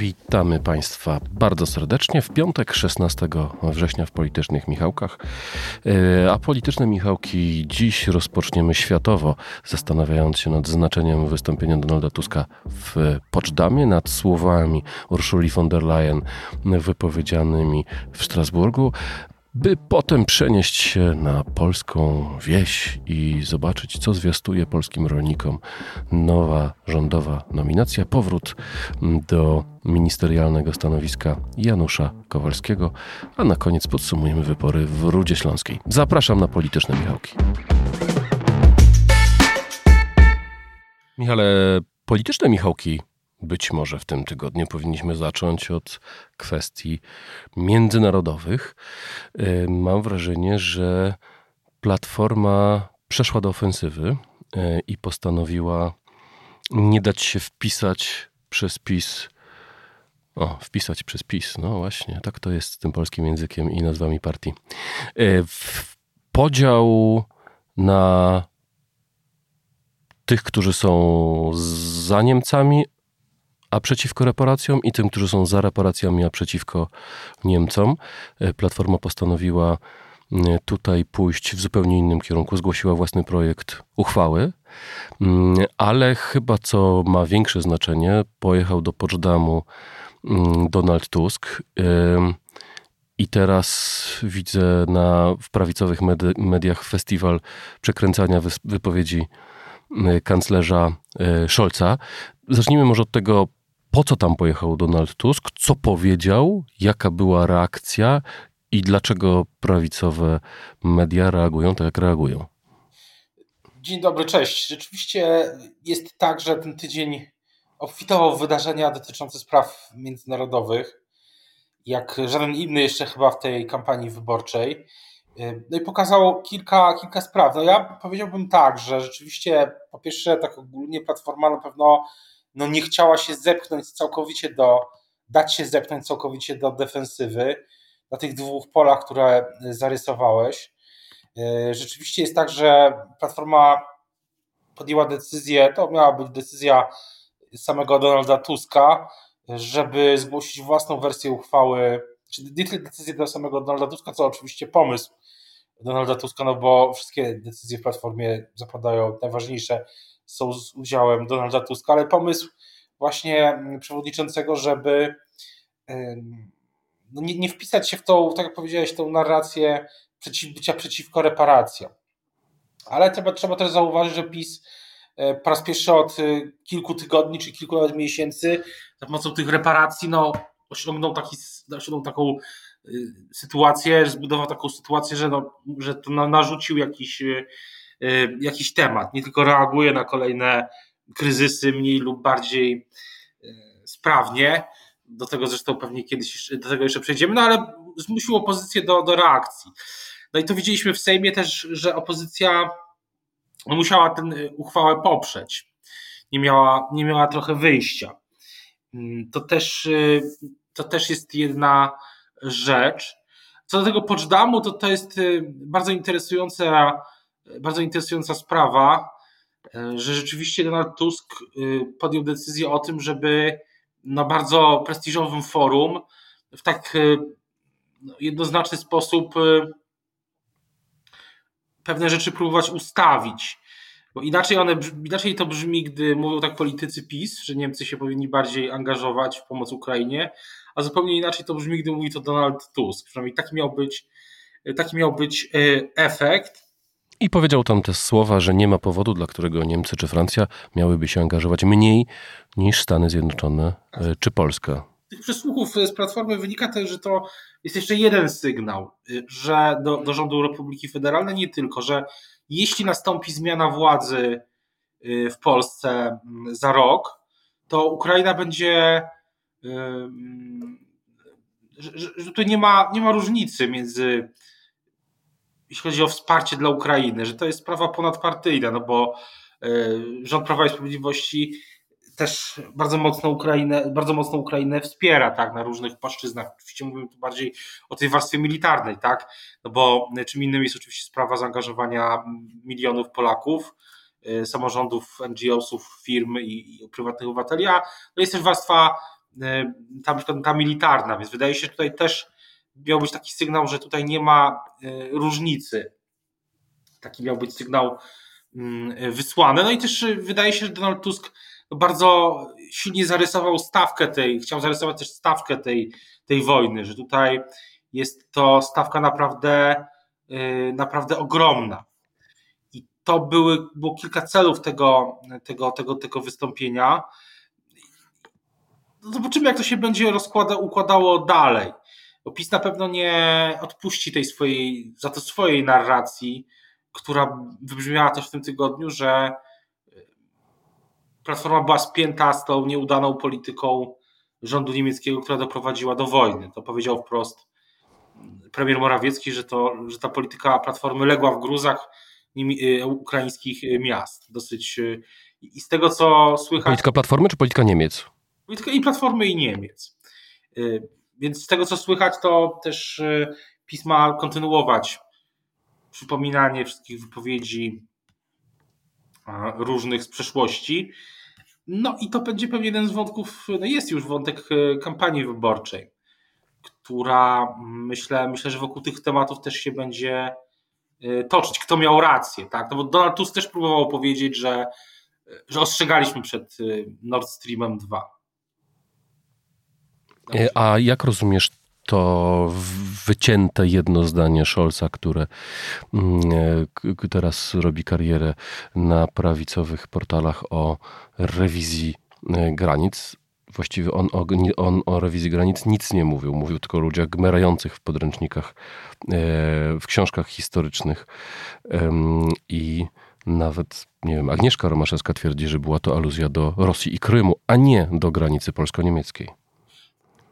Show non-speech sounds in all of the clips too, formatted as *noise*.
Witamy Państwa bardzo serdecznie w piątek 16 września w Politycznych Michałkach. E, a Polityczne Michałki dziś rozpoczniemy światowo, zastanawiając się nad znaczeniem wystąpienia Donalda Tuska w Poczdamie, nad słowami Urszuli von der Leyen wypowiedzianymi w Strasburgu, by potem przenieść się na polską wieś i zobaczyć, co zwiastuje polskim rolnikom nowa rządowa nominacja, powrót do ministerialnego stanowiska Janusza Kowalskiego, a na koniec podsumujemy wybory w Rudzie Śląskiej. Zapraszam na polityczne Michałki. Michale, polityczne Michałki być może w tym tygodniu powinniśmy zacząć od kwestii międzynarodowych. Y, mam wrażenie, że Platforma przeszła do ofensywy y, i postanowiła nie dać się wpisać przez PiS. O, wpisać przez PiS. No właśnie, tak to jest z tym polskim językiem i nazwami partii. Y, podział na tych, którzy są za Niemcami a przeciwko reparacjom i tym, którzy są za reparacjami, a przeciwko Niemcom. E, Platforma postanowiła tutaj pójść w zupełnie innym kierunku. Zgłosiła własny projekt uchwały, ale chyba co ma większe znaczenie, pojechał do Poczdamу Donald Tusk. I teraz widzę na, w prawicowych mediach festiwal przekręcania wypowiedzi kanclerza e, Scholza. Zacznijmy może od tego, po co tam pojechał Donald Tusk, co powiedział, jaka była reakcja i dlaczego prawicowe media reagują tak, jak reagują. Dzień dobry, cześć. Rzeczywiście jest tak, że ten tydzień obfitował w wydarzenia dotyczące spraw międzynarodowych, jak żaden inny jeszcze chyba w tej kampanii wyborczej. No i pokazał kilka, kilka spraw. No ja powiedziałbym tak, że rzeczywiście po pierwsze tak ogólnie Platforma na pewno no nie chciała się zepchnąć całkowicie do, dać się zepchnąć całkowicie do defensywy na tych dwóch polach, które zarysowałeś. E, rzeczywiście jest tak, że Platforma podjęła decyzję, to miała być decyzja samego Donalda Tuska, żeby zgłosić własną wersję uchwały, czyli nie tyle decyzję do samego Donalda Tuska, co oczywiście pomysł Donalda Tuska, no bo wszystkie decyzje w Platformie zapadają najważniejsze są z udziałem Donalda Tuska, ale pomysł właśnie przewodniczącego, żeby no nie, nie wpisać się w tą, tak jak powiedziałeś, tą narrację przeciw, bycia przeciwko reparacjom. Ale trzeba, trzeba też zauważyć, że PiS e, po raz pierwszy od e, kilku tygodni czy kilku nawet miesięcy za pomocą tych reparacji no, osiągnął, taki, osiągnął taką e, sytuację, zbudował taką sytuację, że, no, że to narzucił jakiś jakiś temat, nie tylko reaguje na kolejne kryzysy mniej lub bardziej y, sprawnie. Do tego zresztą pewnie kiedyś do tego jeszcze przejdziemy, no ale zmusił opozycję do, do reakcji. No i to widzieliśmy w Sejmie też, że opozycja musiała tę uchwałę poprzeć. Nie miała, nie miała trochę wyjścia. Mm, to też, y, to też jest jedna rzecz. Co do tego Poczdamu, to to jest bardzo interesująca bardzo interesująca sprawa, że rzeczywiście Donald Tusk e, podjął decyzję o tym, żeby na bardzo prestiżowym forum w tak e, no, jednoznaczny sposób pewne rzeczy próbować ustawić. Bo inaczej, one, inaczej to brzmi, gdy mówią tak politycy PiS, że Niemcy się powinni bardziej angażować w pomoc Ukrainie, a zupełnie inaczej to brzmi, gdy mówi to Donald Tusk. Przynajmniej taki miał być, taki miał być efekt. I powiedział tam te słowa, że nie ma powodu, dla którego Niemcy czy Francja miałyby się angażować mniej niż Stany Zjednoczone e, czy Polska. Z tych przesłuchów z Platformy wynika też, że to jest jeszcze jeden sygnał, y, że do, do rządu Republiki Federalnej nie tylko, że jeśli nastąpi zmiana władzy w Polsce za rok, to Ukraina będzie że, że tu nie ma, nie ma różnicy między jeśli chodzi o wsparcie dla Ukrainy, że to jest sprawa ponadpartyjna, no bo e, rząd Prawa i Sprawiedliwości też bardzo mocno Ukrainę, bardzo mocno Ukrainę wspiera, tak, na różnych płaszczyznach. Oczywiście mówimy tu bardziej o tej warstwie militarnej, tak, no bo czym innym jest oczywiście sprawa zaangażowania milionów Polaków, y, samorządów, NGO-sów, firm i, i prywatnych obywateli, a no jest też warstwa ta, ta militarna, więc wydaje się, że tutaj też miał być taki sygnał, że tutaj nie ma y, różnicy. Taki miał być sygnał mm, wysłany. No i też wydaje się, że Donald Tusk bardzo silnie zarysował stawkę tej, chciał zarysować też stawkę tej, tej wojny, że tutaj jest to stawka naprawdę, yy, naprawdę ogromna. I to były, było kilka celów tego, tego, tego, tego wystąpienia. Zobaczymy, jak to się będzie rozkłada, układało dalej. Bo PiS na pewno nie odpuści tej swojej, za to swojej narracji, która wybrzmiała też w tym tygodniu, że Platforma była spięta z tą nieudaną polityką rządu niemieckiego, która doprowadziła do wojny. To powiedział wprost premier Morawiecki, że, to, że ta polityka Platformy legła w gruzach y, ukraińskich miast. Dosyć. I z tego, co słychać. Polityka Platformy czy polityka Niemiec? Polityka i Platformy, i Niemiec. Więc z tego, co słychać, to też pisma kontynuować przypominanie wszystkich wypowiedzi różnych z przeszłości. No i to będzie pewnie jeden z wątków, no jest już wątek e, kampanii wyborczej, która myślę, myślę, że wokół tych tematów też się będzie e, toczyć. Kto miał rację, tak? No bo Donald Tusk też próbował powiedzieć, że, że ostrzegaliśmy przed e, Nord Streamem 2. A jak rozumiesz to wycięte jedno zdanie Scholza, które mm, e, teraz robi karierę na prawicowych portalach o rewizji e, granic. Właściwie on o, on o rewizji granic nic nie mówił. Mówił tylko o ludziach gmerających w podręcznikach, e, w książkach historycznych i nawet, nie wiem, Agnieszka Romaszewska twierdzi, że była to aluzja do Rosji i Krymu, a nie do granicy polsko-niemieckiej.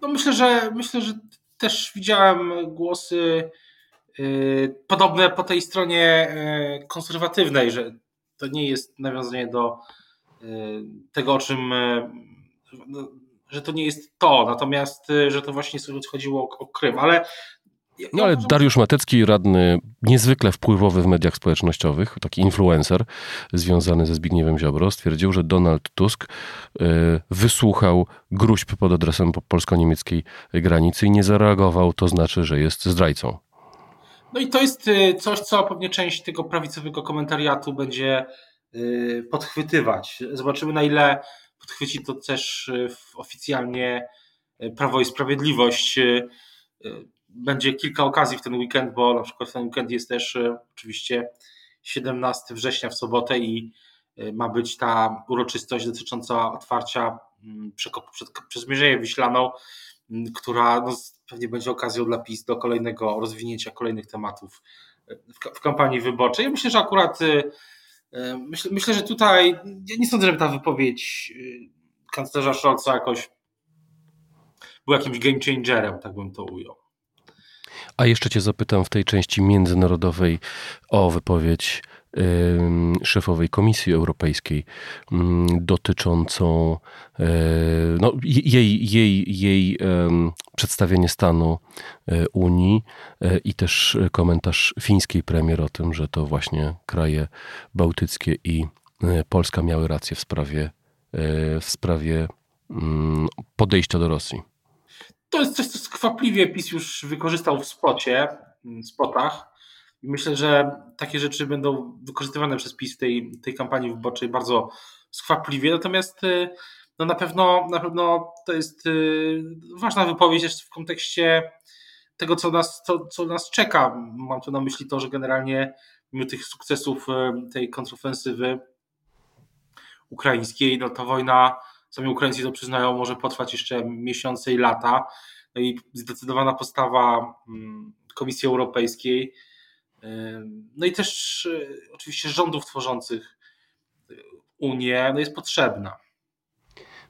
No myślę, że myślę, że też widziałem głosy y, podobne po tej stronie y, konserwatywnej, że to nie jest nawiązanie do y, tego, o czym, no, że to nie jest to, natomiast, że to właśnie chodziło o, o Krym, ale no ale Dariusz Matecki, radny niezwykle wpływowy w mediach społecznościowych, taki influencer związany ze Zbigniewem Ziobro, stwierdził, że Donald Tusk y, wysłuchał gruźb pod adresem polsko-niemieckiej granicy i nie zareagował, to znaczy, że jest zdrajcą. No i to jest y, coś, co pewnie część tego prawicowego komentariatu będzie y, podchwytywać. Zobaczymy, na ile podchwyci to też oficjalnie Prawo i Sprawiedliwość będzie kilka okazji w ten weekend, bo na przykład ten weekend jest też e, oczywiście 17 września w sobotę i e, ma być ta uroczystość dotycząca otwarcia mm, przekopu przez Mierzeję Wiślaną, mm, która no, pewnie będzie okazją dla PiS do kolejnego rozwinięcia kolejnych tematów e, w, kampanii wyborczej. Ja myślę, że akurat myślę, myślę, że tutaj nie sądzę, żeby ta wypowiedź kanclerza Scholza jakoś był jakimś game changerem, tak bym to ujął. A jeszcze Cię zapytam w tej części międzynarodowej o wypowiedź szefowej Komisji Europejskiej dotyczącą no, jej, jej, jej przedstawienie stanu e, Unii e, i też komentarz fińskiej premier o tym, że to właśnie kraje bałtyckie i e, Polska miały rację w sprawie, w sprawie podejścia do Rosji to jest coś, co skwapliwie PiS już wykorzystał w spocie, mm, spotach. I myślę, że takie rzeczy będą wykorzystywane przez PiS w tej, tej kampanii wyborczej bardzo skwapliwie. Natomiast y, no na, pewno, na pewno to jest y, ważna wypowiedź też w kontekście tego, co nas, co, co nas czeka. Mam tu na myśli to, że generalnie mimo tych sukcesów y, tej kontrofensywy ukraińskiej, no ta wojna sami Ukraińcy to przyznają, może potrwać jeszcze miesiące i lata. No i zdecydowana postawa mm, Komisji Europejskiej, no i też e, oczywiście rządów tworzących Unię no jest potrzebna.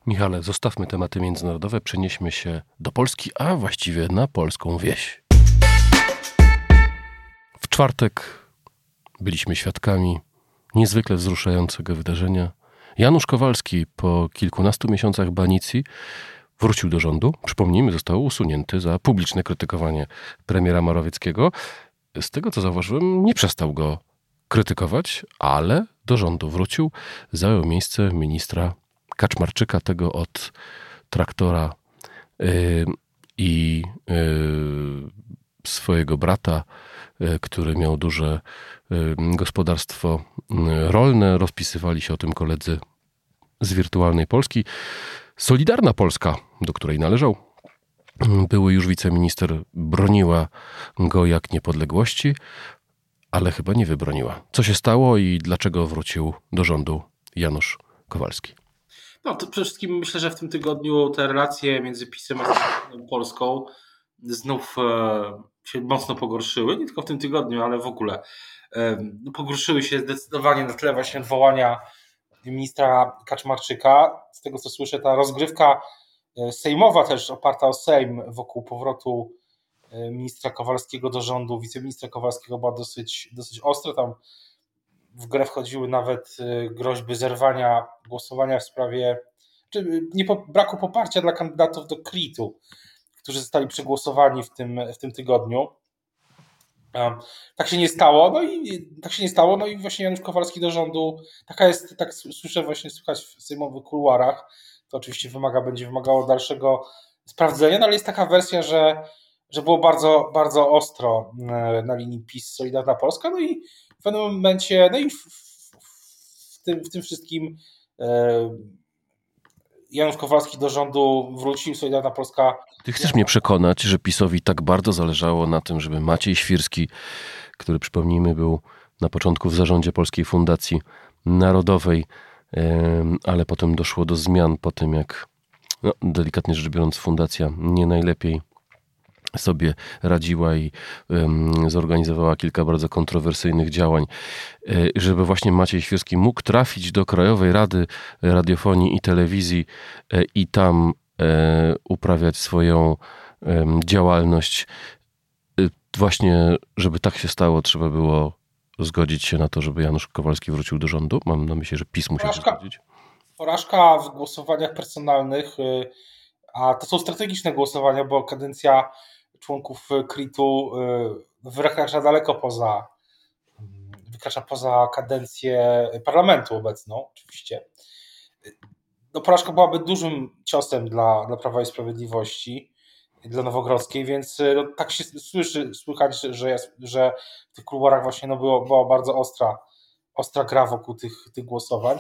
Michale, zostawmy tematy międzynarodowe, przenieśmy się do Polski, a właściwie na polską wieś. W czwartek byliśmy świadkami niezwykle wzruszającego wydarzenia Janusz Kowalski po kilkunastu miesiącach banicji wrócił do rządu. Przypomnijmy, został usunięty za publiczne krytykowanie premiera Morawieckiego. Z tego co zauważyłem, nie przestał go krytykować, ale do rządu wrócił. Zajął miejsce ministra Kaczmarczyka, tego od traktora yy, i yy, swojego brata, yy, który miał duże y, gospodarstwo y, rolne. Rozpisywali się o tym koledzy z wirtualnej Polski. Solidarna Polska, do której należał, były już wiceminister, broniła go jak niepodległości, ale chyba nie wybroniła. Co się stało i dlaczego wrócił do rządu Janusz Kowalski? No to przede wszystkim myślę, że w tym tygodniu te relacje między PiSem a Polską znów e, się mocno pogorszyły. Nie tylko w tym tygodniu, ale w ogóle. No, pogorszyły się zdecydowanie na tle właśnie odwołania ministra Kaczmarczyka. Z tego co słyszę, ta rozgrywka e, sejmowa też oparta o Sejm wokół powrotu e, ministra Kowalskiego do rządu, wiceministra Kowalskiego była dosyć, dosyć ostra. Tam w grę wchodziły nawet e, groźby zerwania głosowania w sprawie czy nie po, braku poparcia dla kandydatów do KRIT-u, którzy zostali przegłosowani w tym, w tym tygodniu. Tak się nie stało, no i tak się nie stało, no i właśnie Janusz Kowalski do rządu, taka jest, tak słyszę właśnie słychać w sejmowych kuluarach, to oczywiście wymaga, będzie wymagało dalszego sprawdzenia, no ale jest taka wersja, że, że było bardzo, bardzo ostro e, na linii PiS Solidarna Polska, no i w pewnym momencie, no i w, w, w tym, w tym wszystkim e, Janusz Kowalski do rządu wrócił, Solidarna Polska. Ty chcesz mnie przekonać, że PiSowi tak bardzo zależało na tym, żeby Maciej Świrski, który przypomnijmy był na początku w zarządzie Polskiej Fundacji Narodowej, ale potem doszło do zmian po tym, jak no, delikatnie rzecz biorąc fundacja nie najlepiej sobie radziła i um, zorganizowała kilka bardzo kontrowersyjnych działań, e, żeby właśnie Maciej Świerski mógł trafić do Krajowej Rady Radiofonii i Telewizji e, i tam e, uprawiać swoją działalność. Właśnie, żeby tak się stało, trzeba było zgodzić się na to, żeby Janusz Kowalski wrócił do rządu. Mam na myśli, że PiS musiał się zgodzić. Porażka w głosowaniach personalnych, y, a to są strategiczne głosowania, bo kadencja członków KRIT-u y, wykracza daleko poza wykracza poza kadencję parlamentu obecną, oczywiście. No, porażka byłaby dużym ciosem dla, dla Prawa i Sprawiedliwości, dla Nowogrodzkiej, więc y, no, tak się słyszy, słychać, że, jest, że w tych kluborach właśnie no, było, była bardzo ostra, ostra gra wokół tych, tych głosowań.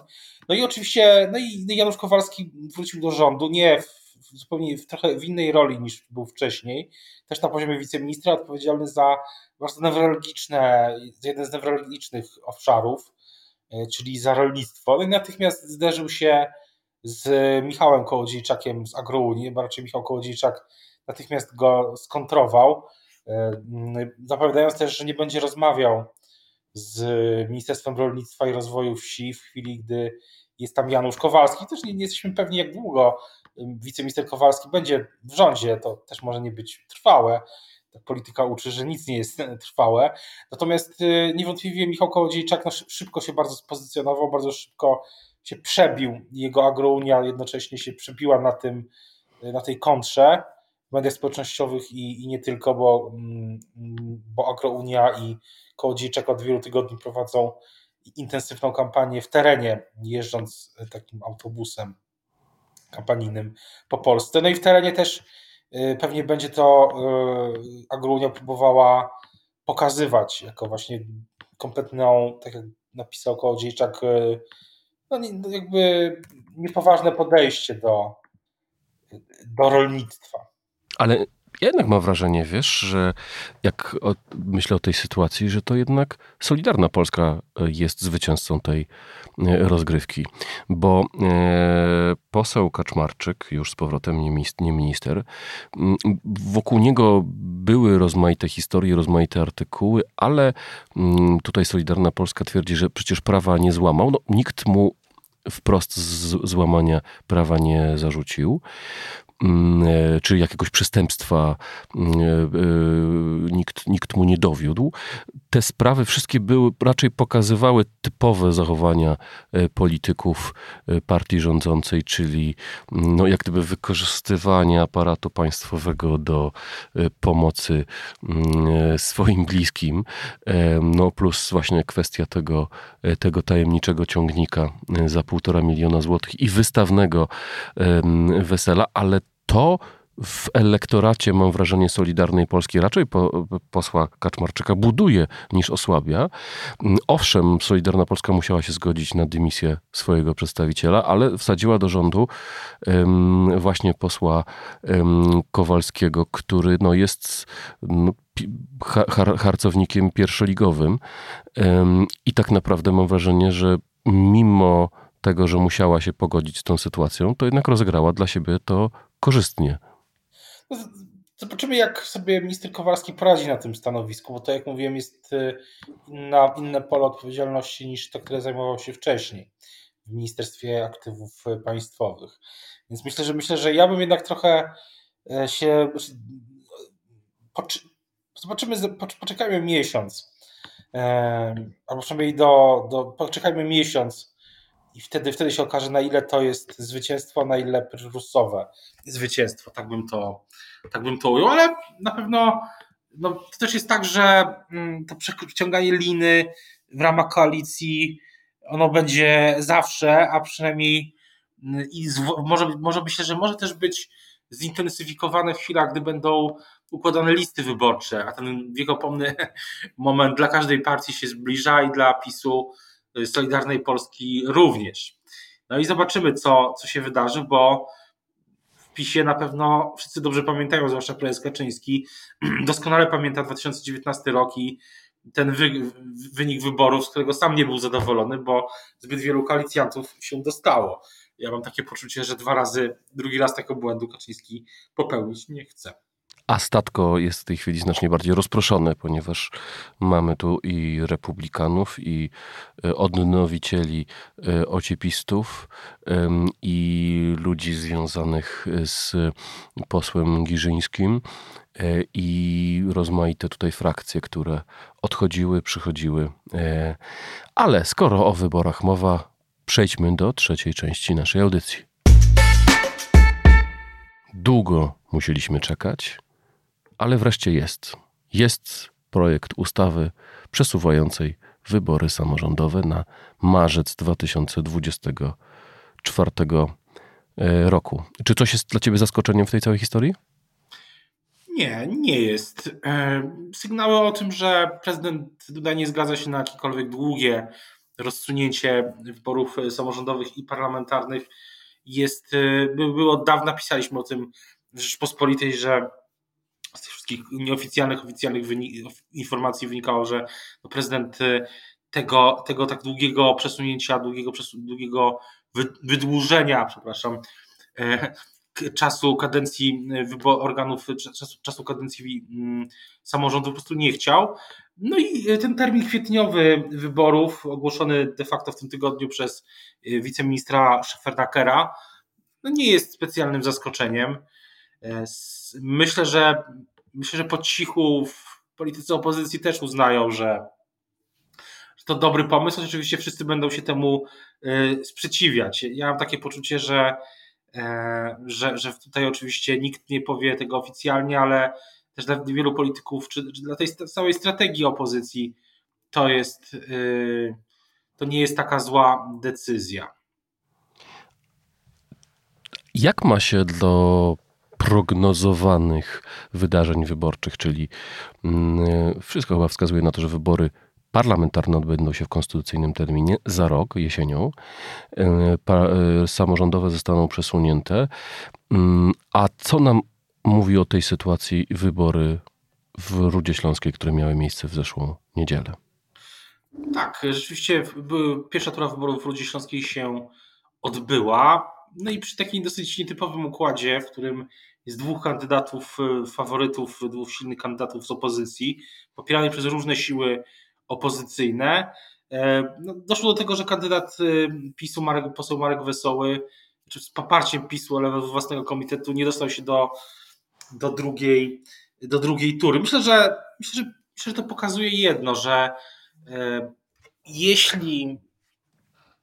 No i oczywiście no i Janusz Kowalski wrócił do rządu, nie w zupełnie w trochę w innej roli niż był wcześniej, też na poziomie wiceministra odpowiedzialny za bardzo newralgiczne, jeden z newralgicznych obszarów, e, czyli za rolnictwo. No i natychmiast zderzył się z Michałem Kołodziejczakiem z Agrounii, raczej Michał Kołodziejczak natychmiast go skontrował, e, zapowiadając też, że nie będzie rozmawiał z Ministerstwem Rolnictwa i Rozwoju Wsi w chwili, gdy jest tam Janusz Kowalski. Też nie, nie jesteśmy pewni, jak długo wiceminister Kowalski będzie w rządzie, to też może nie być trwałe. Tak polityka uczy, że nic nie jest *laughs* trwałe. Natomiast y, niewątpliwie Michał Kołodziejczak no, szybko się bardzo spozycjonował, bardzo szybko się przebił. Jego agrounia jednocześnie się przebiła na, tym, na tej kontrze w mediach społecznościowych i, i nie tylko, bo, mm, bo agrounia i Kołodziejczak od wielu tygodni prowadzą intensywną kampanię w terenie, jeżdżąc takim autobusem kampanijnym po Polsce. No i w terenie też y, pewnie będzie to y, Agrunia próbowała pokazywać jako właśnie kompletną, tak jak napisał Kołodziejczak, y, no jakby niepoważne podejście do, do rolnictwa. Ale jednak mam wrażenie, wiesz, że jak o, myślę o tej sytuacji, że to jednak Solidarna Polska e, jest zwycięzcą tej e, rozgrywki, bo e, poseł Kaczmarczyk, już z powrotem nie, nie minister, wokół niego były rozmaite historie, rozmaite artykuły, ale tutaj Solidarna Polska twierdzi, że przecież prawa nie złamał. No, nikt mu wprost z złamania prawa nie zarzucił. Mm, e, czy jakiegoś przestępstwa mm, e, nikt, nikt mu nie dowiódł. Te sprawy wszystkie były, raczej pokazywały typowe zachowania polityków partii rządzącej, czyli mm, no, jak gdyby wykorzystywanie aparatu państwowego do pomocy swoim bliskim, no plus właśnie kwestia tego, tego tajemniczego ciągnika za półtora miliona złotych i wystawnego wesela, ale to w elektoracie, mam wrażenie, Solidarnej Polski raczej po, posła Kaczmarczyka buduje niż osłabia. Owszem, Solidarna Polska musiała się zgodzić na dymisję swojego przedstawiciela, ale wsadziła do rządu właśnie posła Kowalskiego, który no, jest no, har harcownikiem pierwszoligowym. I tak naprawdę mam wrażenie, że mimo tego, że musiała się pogodzić z tą sytuacją, to jednak rozegrała dla siebie to korzystnie. No, zobaczymy, jak sobie minister Kowalski poradzi na tym stanowisku, bo to, jak mówiłem, jest y, na inne pole odpowiedzialności niż to, które zajmował się wcześniej w Ministerstwie Aktywów Państwowych. Więc myślę, że myślę, że ja bym jednak trochę e, się. Zobaczymy, poczekajmy miesiąc. Albo przynajmniej do, do. Poczekajmy miesiąc i wtedy, wtedy się okaże, na ile to jest zwycięstwo, na ile prusowe zwycięstwo. Tak bym to, tak bym to ujął, ale na pewno no, to też jest tak, że mm, to przeciąganie liny w ramach koalicji ono będzie zawsze, a przynajmniej mm, i może, może myślę, że może też być zintensyfikowane w chwilach, gdy będą układane listy wyborcze, a ten wiekopomny *laughs* moment dla każdej partii się zbliża i dla PiSu Solidarnej Polski również. No i zobaczymy, co, co się wydarzy, bo w PiSie na pewno wszyscy dobrze pamiętają, zwłaszcza prezes Kaczyński, *clears throat* doskonale pamięta 2019 rok i ten wy, wynik wyborów, z którego sam nie był zadowolony, bo zbyt wielu koalicjantów się dostało. Ja mam takie poczucie, że dwa razy, drugi raz takiego błędu Kaczyński popełnić nie chce. A statko jest w tej chwili znacznie bardziej rozproszone, ponieważ mamy tu i republikanów, i e, odnowicieli e, ociepistów, i ludzi związanych z posłem Giżyńskim, e, i rozmaite tutaj frakcje, które odchodziły, przychodziły. Ale skoro o wyborach mowa, przejdźmy do trzeciej części naszej audycji. Długo musieliśmy czekać ale wreszcie jest. Jest projekt ustawy przesuwającej wybory samorządowe na marzec 2024 e, roku. Czy coś jest dla Ciebie zaskoczeniem w tej całej historii? Nie, nie jest. E, sygnały o tym, że prezydent Duda nie zgadza się na jakiekolwiek długie rozsunięcie wyborów samorządowych i parlamentarnych jest, e, były od dawna, pisaliśmy o tym w Rzeczpospolitej, że nieoficjalnych, oficjalnych informacji wynikało, że no prezydent y, tego, tego tak długiego przesunięcia, długiego, długiego wydłużenia, przepraszam, e, czasu kadencji y, organów, czasu, czasu kadencji mm, samorządu po prostu nie chciał. No i y, ten termin kwietniowy wyborów, ogłoszony de facto w tym tygodniu przez wiceministra Schafernakera, no nie jest specjalnym zaskoczeniem. E, myślę, że myślę, że po cichu w polityce opozycji też uznają, że, to dobry pomysł, oczywiście wszyscy będą się temu e, sprzeciwiać. Ja mam takie poczucie, że, e, że, że tutaj oczywiście nikt nie powie tego oficjalnie, ale też dla wielu polityków, czy, czy dla tej całej strategii opozycji to jest to nie jest taka zła decyzja. Jak ma się do prognozowanych wydarzeń wyborczych, czyli mm, wszystko chyba wskazuje na to, że wybory parlamentarne odbędą się w konstytucyjnym terminie za rok, jesienią. E, e, samorządowe zostaną przesunięte. Mm, a co nam mówi o tej sytuacji wybory w Rudzie Śląskiej, które miały miejsce w zeszłą niedzielę? Tak, rzeczywiście pierwsza tura wyborów w Rudzie Śląskiej się odbyła. No i przy takim dosyć nietypowym układzie, w którym jest dwóch kandydatów, e, faworytów, dwóch silnych kandydatów z opozycji, popieranych przez różne siły opozycyjne. E, no, doszło do tego, że kandydat e, PiSu, Marek, poseł Marek Wesoły, czy z poparciem PiSu, ale własnego komitetu nie dostał się do, do, drugiej, do drugiej tury. Myślę, że myślę, że, myślę, że to pokazuje jedno, że e, jeśli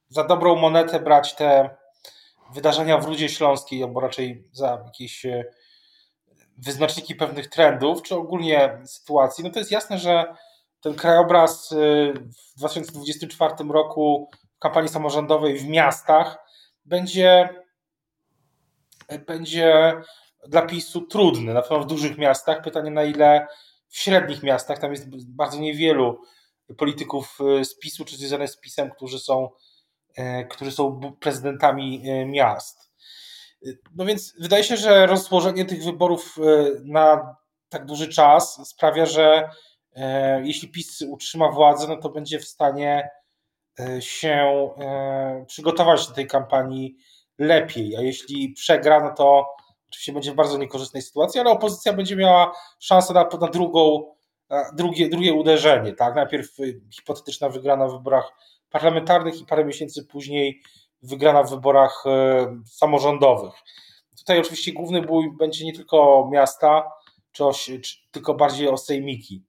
za dobrą monetę brać te wydarzenia w Rudzie Śląskiej, albo raczej za jakieś e, wyznaczniki pewnych trendów, czy ogólnie sytuacji, no to jest jasne, że ten krajobraz e, w 2024 roku w kampanii samorządowej w miastach będzie, będzie dla PiSu trudny, na pewno w dużych miastach. Pytanie na ile w średnich miastach, tam jest bardzo niewielu polityków e, z PiSu czy związanych z PiSem, którzy są, e, którzy są prezydentami e, miast. No więc wydaje się, że rozłożenie tych wyborów na tak duży czas sprawia, że jeśli PiS utrzyma władzę, no to będzie w stanie się przygotować do tej kampanii lepiej, a jeśli przegra, no to oczywiście będzie w bardzo niekorzystnej sytuacji, ale opozycja będzie miała szansę na, na drugą drugie, drugie uderzenie. Tak? Najpierw hipotetyczna wygrana w wyborach parlamentarnych i parę miesięcy później wygrana w wyborach y, samorządowych. Tutaj oczywiście główny bój będzie nie tylko miasta, czy, czy tylko bardziej o sejmiki.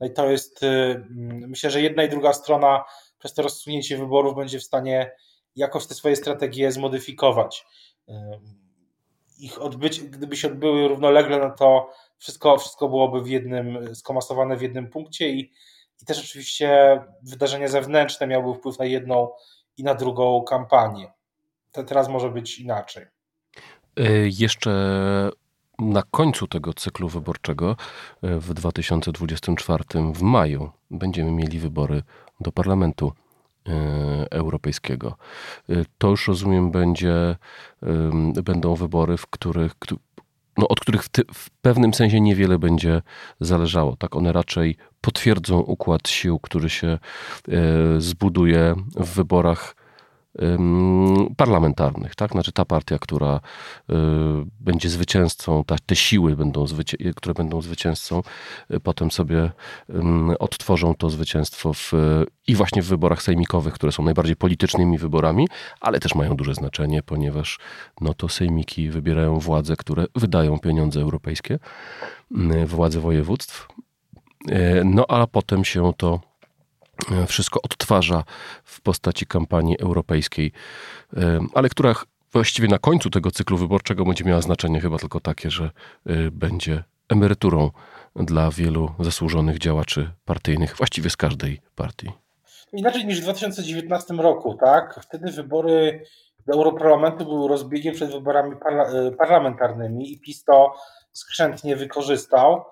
No i to jest, mm, myślę, że jedna i druga strona przez to rozsunięcie wyborów będzie w stanie jakoś te swoje strategie zmodyfikować. Ich odbyć, gdyby się odbyły równolegle, no to wszystko, wszystko byłoby w jednym, skomasowane w jednym punkcie i, i też oczywiście wydarzenia zewnętrzne miałyby wpływ na jedną i na drugą kampanię. To teraz może być inaczej. E, jeszcze na końcu tego cyklu wyborczego e, w 2024 w maju będziemy mieli wybory do Parlamentu e, Europejskiego. To już rozumiem będzie, będą wybory, w których, no, od których w, ty, w, pewnym sensie niewiele będzie zależało. Tak, one raczej potwierdzą układ sił, który się e, zbuduje w wyborach parlamentarnych, tak? Znaczy ta partia, która y, będzie zwycięzcą, te siły, będą zwycię- które będą zwycięzcą, y, potem sobie odtworzą to zwycięstwo w, i właśnie w wyborach sejmikowych, które są najbardziej politycznymi wyborami, ale też mają duże znaczenie, ponieważ no to sejmiki wybierają władze, które wydają pieniądze europejskie, władze województw. No a potem się to wszystko odtwarza w postaci kampanii europejskiej, e, ale która właściwie na końcu tego cyklu wyborczego będzie miała znaczenie chyba tylko takie, że e, będzie emeryturą dla wielu zasłużonych działaczy partyjnych, właściwie z każdej partii. Inaczej niż w 2019 roku, tak? Wtedy wybory do Europarlamentu były rozbiegiem przed wyborami parla parlamentarnymi i PiS to skrzętnie wykorzystał.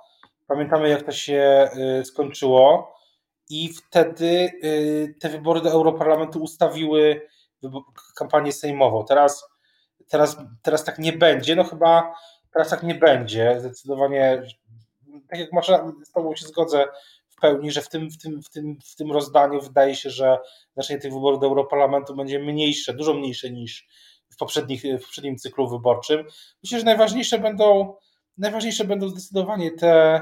Pamiętamy, jak to się skończyło i wtedy y, te wybory do Europarlamentu ustawiły kampanię sejmową. Teraz, teraz, teraz tak nie będzie, no chyba teraz tak nie będzie. Zdecydowanie, tak jak masz, z Tobą się zgodzę w pełni, że w tym, w tym, w tym, w tym rozdaniu wydaje się, że znaczenie tych wyborów do Europarlamentu będzie mniejsze, dużo mniejsze niż w, poprzednich, w poprzednim cyklu wyborczym. Myślę, że najważniejsze będą, najważniejsze będą zdecydowanie te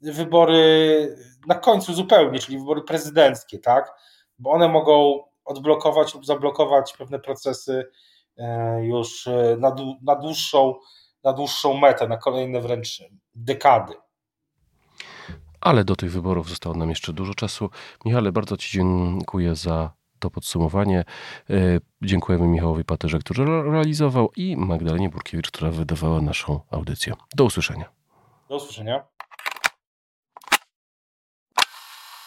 wybory na końcu zupełnie, czyli wybory prezydenckie, tak? Bo one mogą odblokować lub zablokować pewne procesy e, już e, na, na, dłuższą, na dłuższą metę, na kolejne wręcz dekady. Ale do tych wyborów zostało nam jeszcze dużo czasu. Michale, bardzo Ci dziękuję za to podsumowanie. E, dziękujemy Michałowi Paterze, który realizował i Magdalenie Burkiewicz, która wydawała naszą audycję. Do usłyszenia. Do usłyszenia.